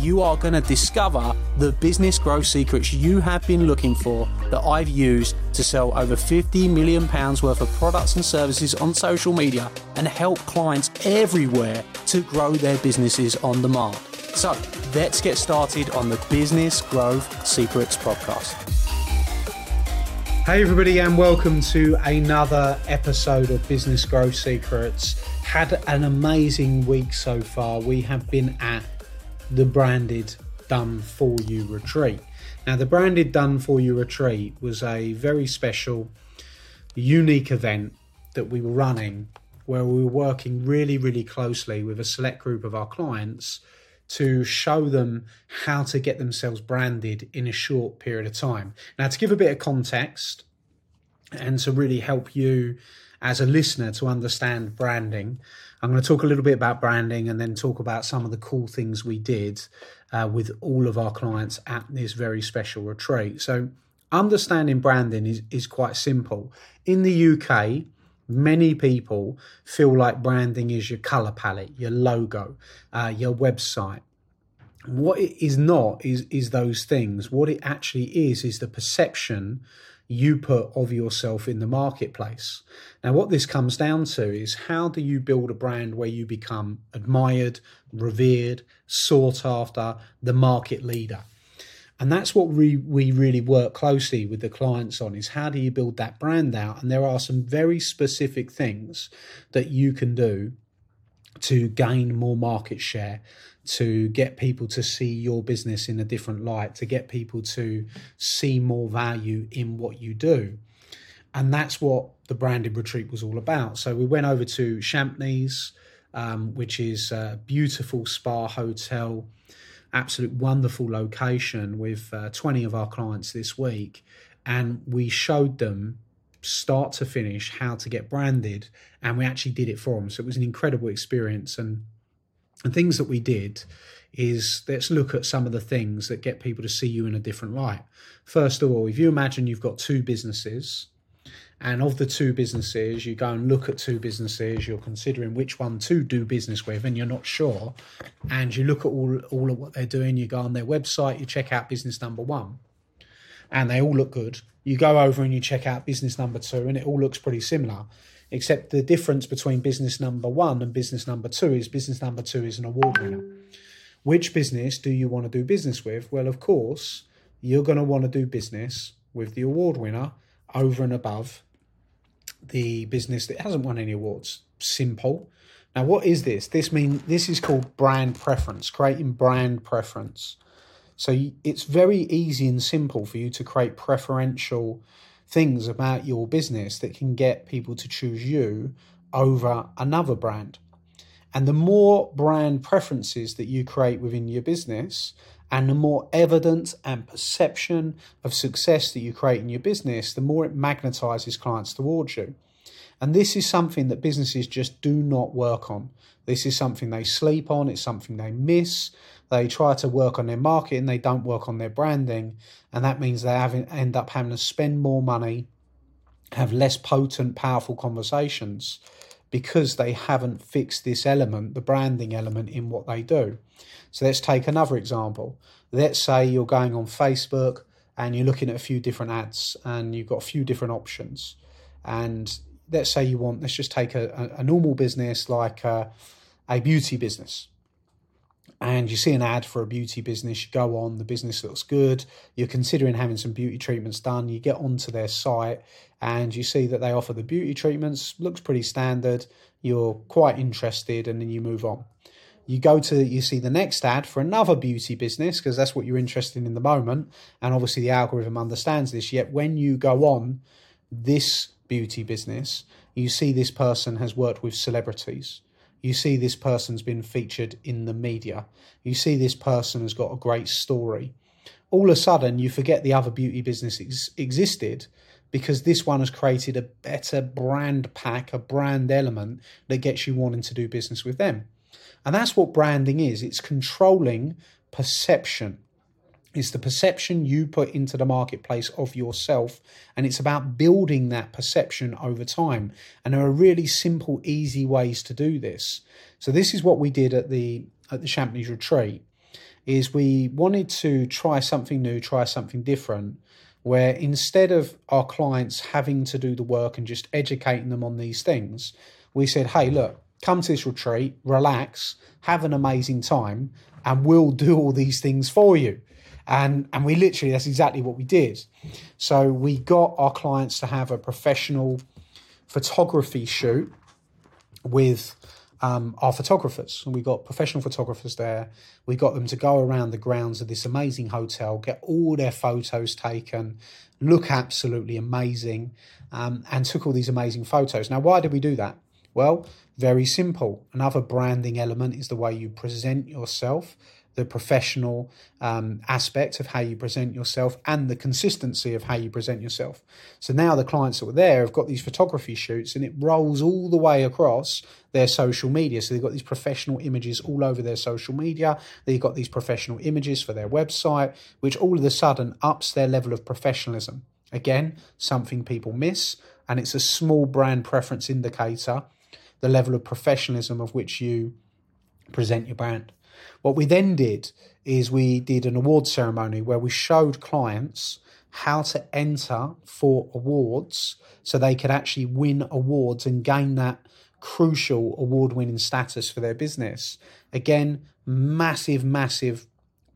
You are going to discover the business growth secrets you have been looking for that I've used to sell over 50 million pounds worth of products and services on social media and help clients everywhere to grow their businesses on demand. So, let's get started on the Business Growth Secrets podcast. Hey, everybody, and welcome to another episode of Business Growth Secrets. Had an amazing week so far. We have been at the branded Done For You retreat. Now, the branded Done For You retreat was a very special, unique event that we were running where we were working really, really closely with a select group of our clients to show them how to get themselves branded in a short period of time. Now, to give a bit of context and to really help you as a listener to understand branding, I'm going to talk a little bit about branding and then talk about some of the cool things we did uh, with all of our clients at this very special retreat. So, understanding branding is, is quite simple. In the UK, Many people feel like branding is your color palette, your logo, uh, your website. What it is not is is those things. What it actually is is the perception you put of yourself in the marketplace. Now, what this comes down to is how do you build a brand where you become admired, revered, sought after, the market leader? and that's what we, we really work closely with the clients on is how do you build that brand out and there are some very specific things that you can do to gain more market share to get people to see your business in a different light to get people to see more value in what you do. And that's what the branded retreat was all about. So we went over to champneys um, which is a beautiful spa hotel absolute wonderful location with uh, 20 of our clients this week. And we showed them start to finish how to get branded and we actually did it for them so it was an incredible experience and and things that we did is let's look at some of the things that get people to see you in a different light first of all if you imagine you've got two businesses and of the two businesses, you go and look at two businesses, you're considering which one to do business with, and you're not sure. And you look at all, all of what they're doing, you go on their website, you check out business number one, and they all look good. You go over and you check out business number two, and it all looks pretty similar. Except the difference between business number one and business number two is business number two is an award winner. Which business do you want to do business with? Well, of course, you're going to want to do business with the award winner over and above the business that hasn't won any awards. Simple. Now, what is this? This mean this is called brand preference, creating brand preference. So it's very easy and simple for you to create preferential things about your business that can get people to choose you over another brand. And the more brand preferences that you create within your business, and the more evidence and perception of success that you create in your business, the more it magnetizes clients towards you. And this is something that businesses just do not work on. This is something they sleep on, it's something they miss. They try to work on their marketing, they don't work on their branding, and that means they end up having to spend more money, have less potent, powerful conversations because they haven't fixed this element, the branding element, in what they do. So let's take another example. Let's say you're going on Facebook and you're looking at a few different ads and you've got a few different options. And let's say you want, let's just take a, a normal business like a, a beauty business and you see an ad for a beauty business, you go on, the business looks good, you're considering having some beauty treatments done, you get onto their site and you see that they offer the beauty treatments, looks pretty standard, you're quite interested, and then you move on. You go to, you see the next ad for another beauty business because that's what you're interested in in the moment. And obviously, the algorithm understands this. Yet, when you go on this beauty business, you see this person has worked with celebrities you see this person's been featured in the media. You see this person has got a great story. All of a sudden, you forget the other beauty business ex- existed because this one has created a better brand pack, a brand element that gets you wanting to do business with them. And that's what branding is it's controlling perception. It's the perception you put into the marketplace of yourself, and it's about building that perception over time. And there are really simple, easy ways to do this. So this is what we did at the at the Champneys retreat. Is we wanted to try something new, try something different, where instead of our clients having to do the work and just educating them on these things, we said, hey, look, come to this retreat, relax, have an amazing time, and we'll do all these things for you. And, and we literally, that's exactly what we did. So we got our clients to have a professional photography shoot with um, our photographers. And we got professional photographers there. We got them to go around the grounds of this amazing hotel, get all their photos taken, look absolutely amazing, um, and took all these amazing photos. Now, why did we do that? Well, very simple. Another branding element is the way you present yourself the professional um, aspect of how you present yourself and the consistency of how you present yourself. So now the clients that were there have got these photography shoots and it rolls all the way across their social media. So they've got these professional images all over their social media. They've got these professional images for their website, which all of a sudden ups their level of professionalism. Again, something people miss, and it's a small brand preference indicator, the level of professionalism of which you present your brand. What we then did is we did an award ceremony where we showed clients how to enter for awards so they could actually win awards and gain that crucial award winning status for their business. Again, massive, massive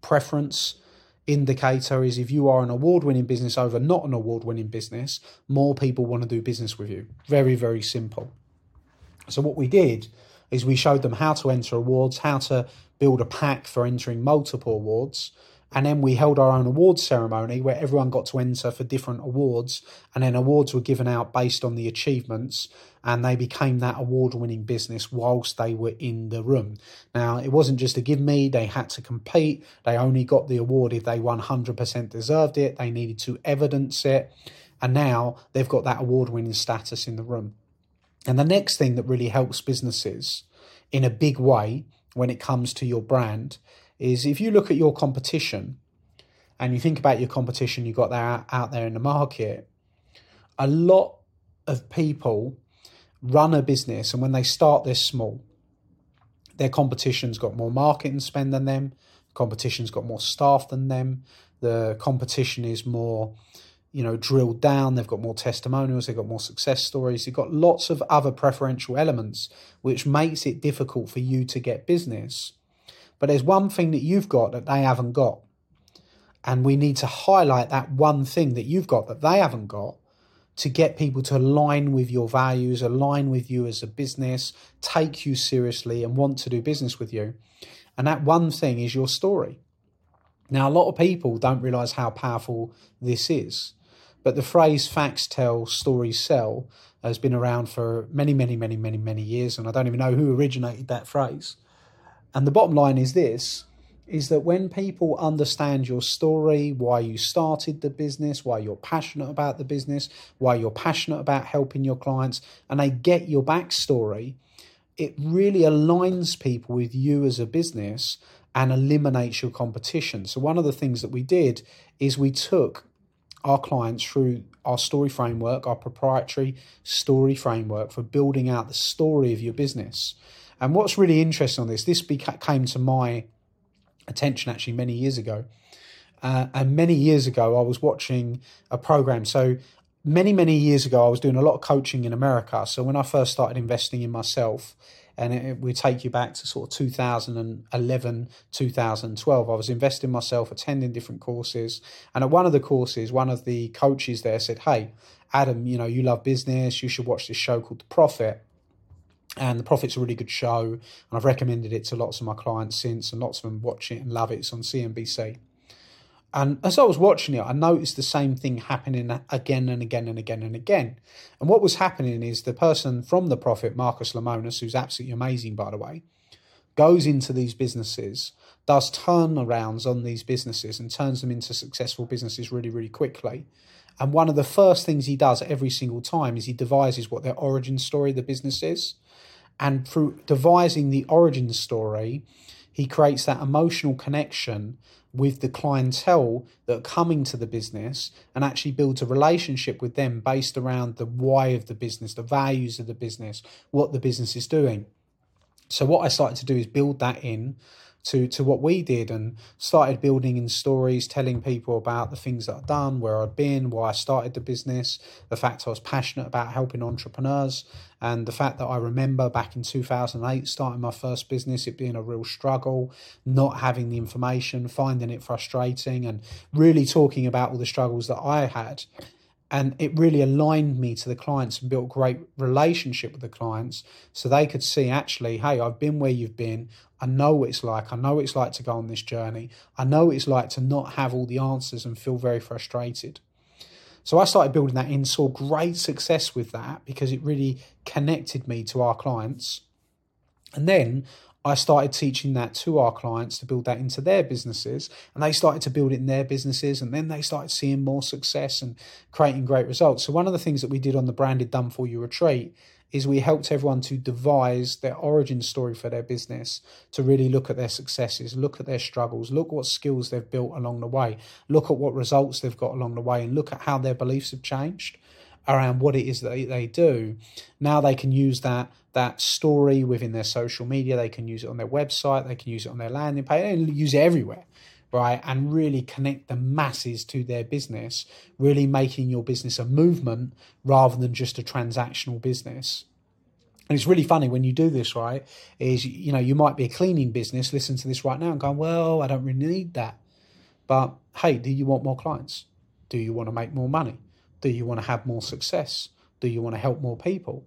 preference indicator is if you are an award winning business over not an award winning business, more people want to do business with you. Very, very simple. So, what we did is we showed them how to enter awards, how to build a pack for entering multiple awards. And then we held our own awards ceremony where everyone got to enter for different awards. And then awards were given out based on the achievements. And they became that award winning business whilst they were in the room. Now, it wasn't just a give me, they had to compete. They only got the award if they 100% deserved it. They needed to evidence it. And now they've got that award winning status in the room. And the next thing that really helps businesses in a big way when it comes to your brand is if you look at your competition and you think about your competition you've got there out there in the market, a lot of people run a business and when they start they're small. Their competition's got more marketing spend than them, competition's got more staff than them, the competition is more you know, drilled down. They've got more testimonials. They've got more success stories. They've got lots of other preferential elements, which makes it difficult for you to get business. But there's one thing that you've got that they haven't got. And we need to highlight that one thing that you've got that they haven't got to get people to align with your values, align with you as a business, take you seriously, and want to do business with you. And that one thing is your story. Now, a lot of people don't realize how powerful this is. But the phrase facts tell, stories sell has been around for many, many, many, many, many years. And I don't even know who originated that phrase. And the bottom line is this is that when people understand your story, why you started the business, why you're passionate about the business, why you're passionate about helping your clients, and they get your backstory, it really aligns people with you as a business and eliminates your competition. So, one of the things that we did is we took our clients through our story framework, our proprietary story framework for building out the story of your business. And what's really interesting on this, this came to my attention actually many years ago. Uh, and many years ago, I was watching a program. So, many, many years ago, I was doing a lot of coaching in America. So, when I first started investing in myself, and it, would take you back to sort of 2011, 2012. I was investing myself, attending different courses, and at one of the courses, one of the coaches there said, "Hey, Adam, you know you love business. You should watch this show called The Profit." And The Profit's a really good show, and I've recommended it to lots of my clients since, and lots of them watch it and love it. It's on CNBC. And as I was watching it, I noticed the same thing happening again and again and again and again. And what was happening is the person from the Profit, Marcus Lemonis, who's absolutely amazing, by the way, goes into these businesses, does turnarounds on these businesses, and turns them into successful businesses really, really quickly. And one of the first things he does every single time is he devises what their origin story of the business is. And through devising the origin story, he creates that emotional connection with the clientele that are coming to the business and actually builds a relationship with them based around the why of the business, the values of the business, what the business is doing. So what I started to do is build that in to to what we did and started building in stories telling people about the things that I'd done where I'd been why I started the business the fact I was passionate about helping entrepreneurs and the fact that I remember back in 2008 starting my first business it being a real struggle not having the information finding it frustrating and really talking about all the struggles that I had and it really aligned me to the clients and built great relationship with the clients so they could see actually hey i've been where you've been. I know what it's like. I know what it's like to go on this journey. I know what it's like to not have all the answers and feel very frustrated. So i started building that in saw great success with that because it really connected me to our clients. And then I started teaching that to our clients to build that into their businesses, and they started to build it in their businesses, and then they started seeing more success and creating great results. So, one of the things that we did on the branded Done For You retreat is we helped everyone to devise their origin story for their business, to really look at their successes, look at their struggles, look what skills they've built along the way, look at what results they've got along the way, and look at how their beliefs have changed around what it is that they, do. Now they can use that that story within their social media. They can use it on their website. They can use it on their landing page. and use it everywhere, right? And really connect the masses to their business. Really making your business a movement rather than just a transactional business. And it's really funny when you do this, right? Is you know you might be a cleaning business, listen to this right now and going, well, I don't really need that. But hey, do you want more clients? Do you want to make more money? Do you want to have more success? Do you want to help more people?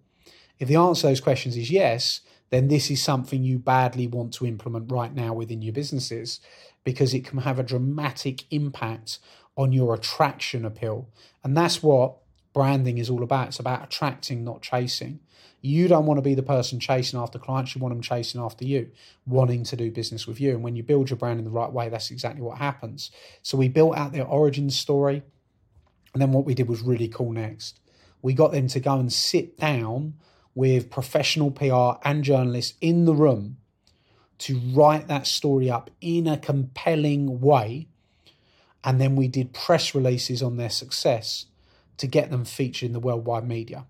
If the answer to those questions is yes, then this is something you badly want to implement right now within your businesses because it can have a dramatic impact on your attraction appeal. And that's what branding is all about. It's about attracting, not chasing. You don't want to be the person chasing after clients, you want them chasing after you, wanting to do business with you. And when you build your brand in the right way, that's exactly what happens. So we built out their origin story. And then what we did was really cool next. We got them to go and sit down with professional PR and journalists in the room to write that story up in a compelling way. And then we did press releases on their success to get them featured in the worldwide media.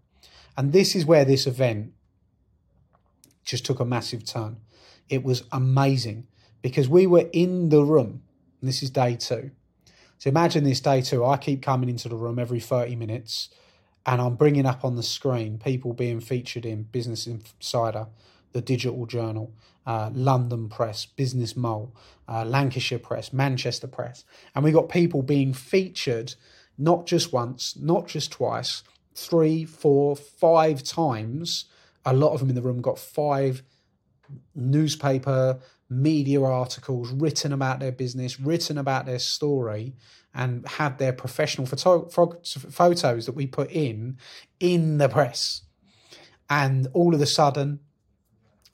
And this is where this event just took a massive turn. It was amazing because we were in the room. This is day two. So imagine this day two. I keep coming into the room every 30 minutes and I'm bringing up on the screen people being featured in Business Insider, the Digital Journal, uh, London Press, Business Mole, uh, Lancashire Press, Manchester Press. And we got people being featured not just once, not just twice, three, four, five times. A lot of them in the room got five newspaper media articles written about their business, written about their story, and had their professional photo- photos that we put in in the press. And all of a sudden,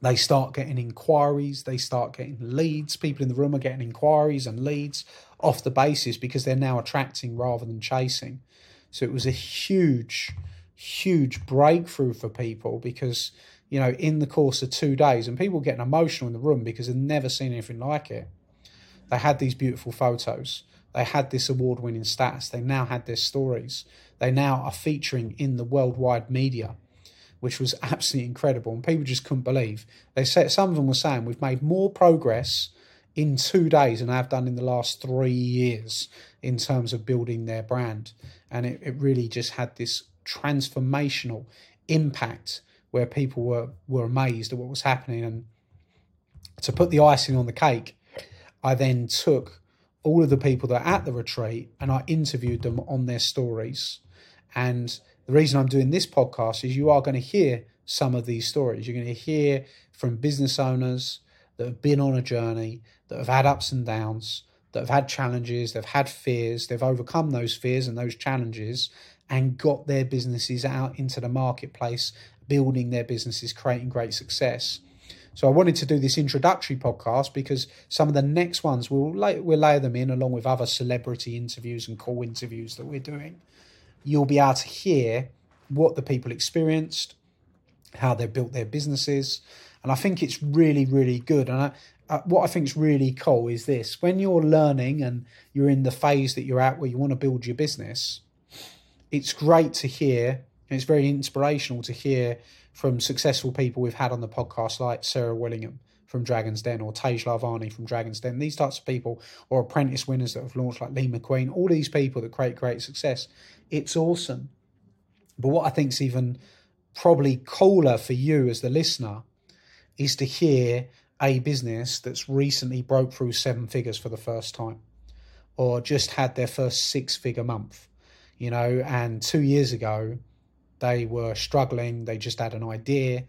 they start getting inquiries, they start getting leads. People in the room are getting inquiries and leads off the basis because they're now attracting rather than chasing. So it was a huge, huge breakthrough for people because you know, in the course of two days, and people getting emotional in the room because they've never seen anything like it. They had these beautiful photos. They had this award winning status. They now had their stories. They now are featuring in the worldwide media, which was absolutely incredible. And people just couldn't believe. They said some of them were saying we've made more progress in two days than I've done in the last three years in terms of building their brand. And it, it really just had this transformational impact where people were were amazed at what was happening. And to put the icing on the cake, I then took all of the people that are at the retreat and I interviewed them on their stories. And the reason I'm doing this podcast is you are going to hear some of these stories. You're going to hear from business owners that have been on a journey, that have had ups and downs, that have had challenges, they've had fears, they've overcome those fears and those challenges and got their businesses out into the marketplace building their businesses, creating great success. So I wanted to do this introductory podcast because some of the next ones we'll lay, we'll layer them in along with other celebrity interviews and call interviews that we're doing. you'll be able to hear what the people experienced, how they built their businesses. And I think it's really, really good. And I, uh, what I think is really cool is this when you're learning and you're in the phase that you're at where you want to build your business, it's great to hear, and it's very inspirational to hear from successful people we've had on the podcast, like Sarah Willingham from Dragon's Den or Tej Lalvani from Dragon's Den, these types of people, or apprentice winners that have launched like Lee McQueen, all these people that create great success. It's awesome. But what I think is even probably cooler for you as the listener is to hear a business that's recently broke through seven figures for the first time or just had their first six figure month, you know, and two years ago they were struggling, they just had an idea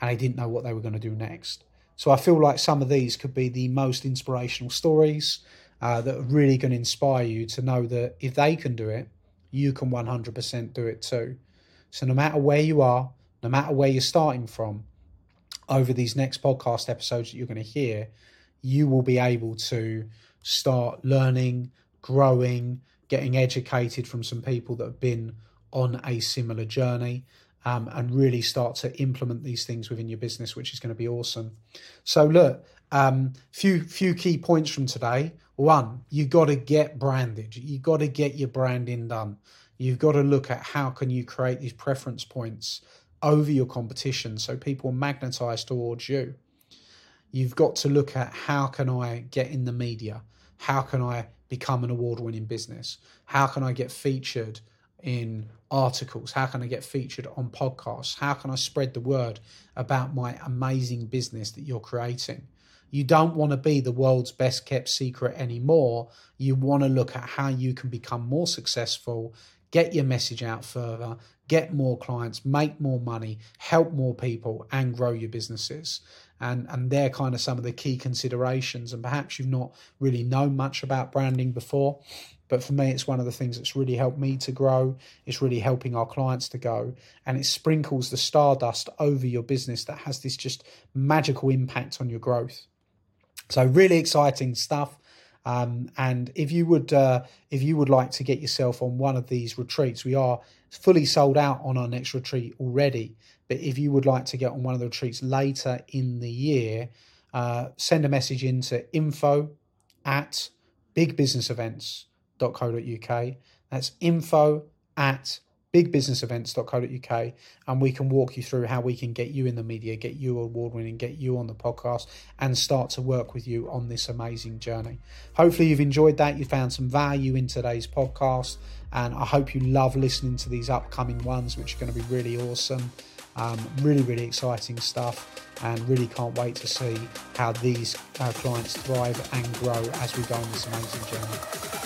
and they didn't know what they were going to do next. So I feel like some of these could be the most inspirational stories uh, that are really going to inspire you to know that if they can do it, you can 100% do it too. So no matter where you are, no matter where you're starting from, over these next podcast episodes that you're going to hear, you will be able to start learning, growing, getting educated from some people that have been on a similar journey. Um, and really start to implement these things within your business, which is going to be awesome. So, look, um, few few key points from today. One, you got to get branded. You got to get your branding done. You've got to look at how can you create these preference points over your competition so people magnetize towards you. You've got to look at how can I get in the media? How can I become an award winning business? How can I get featured in articles? How can I get featured on podcasts? How can I spread the word about my amazing business that you're creating? You don't want to be the world's best kept secret anymore. You want to look at how you can become more successful, get your message out further, get more clients, make more money, help more people, and grow your businesses. And, and they're kind of some of the key considerations. And perhaps you've not really known much about branding before, but for me, it's one of the things that's really helped me to grow. It's really helping our clients to go. And it sprinkles the stardust over your business that has this just magical impact on your growth. So, really exciting stuff. Um, and if you would, uh, if you would like to get yourself on one of these retreats, we are fully sold out on our next retreat already. But if you would like to get on one of the retreats later in the year, uh, send a message into info at bigbusinessevents.co.uk. That's info at bigbusinessevents.co.uk and we can walk you through how we can get you in the media, get you award winning, get you on the podcast, and start to work with you on this amazing journey. Hopefully, you've enjoyed that. You found some value in today's podcast, and I hope you love listening to these upcoming ones, which are going to be really awesome. Um, really, really exciting stuff, and really can't wait to see how these uh, clients thrive and grow as we go on this amazing journey.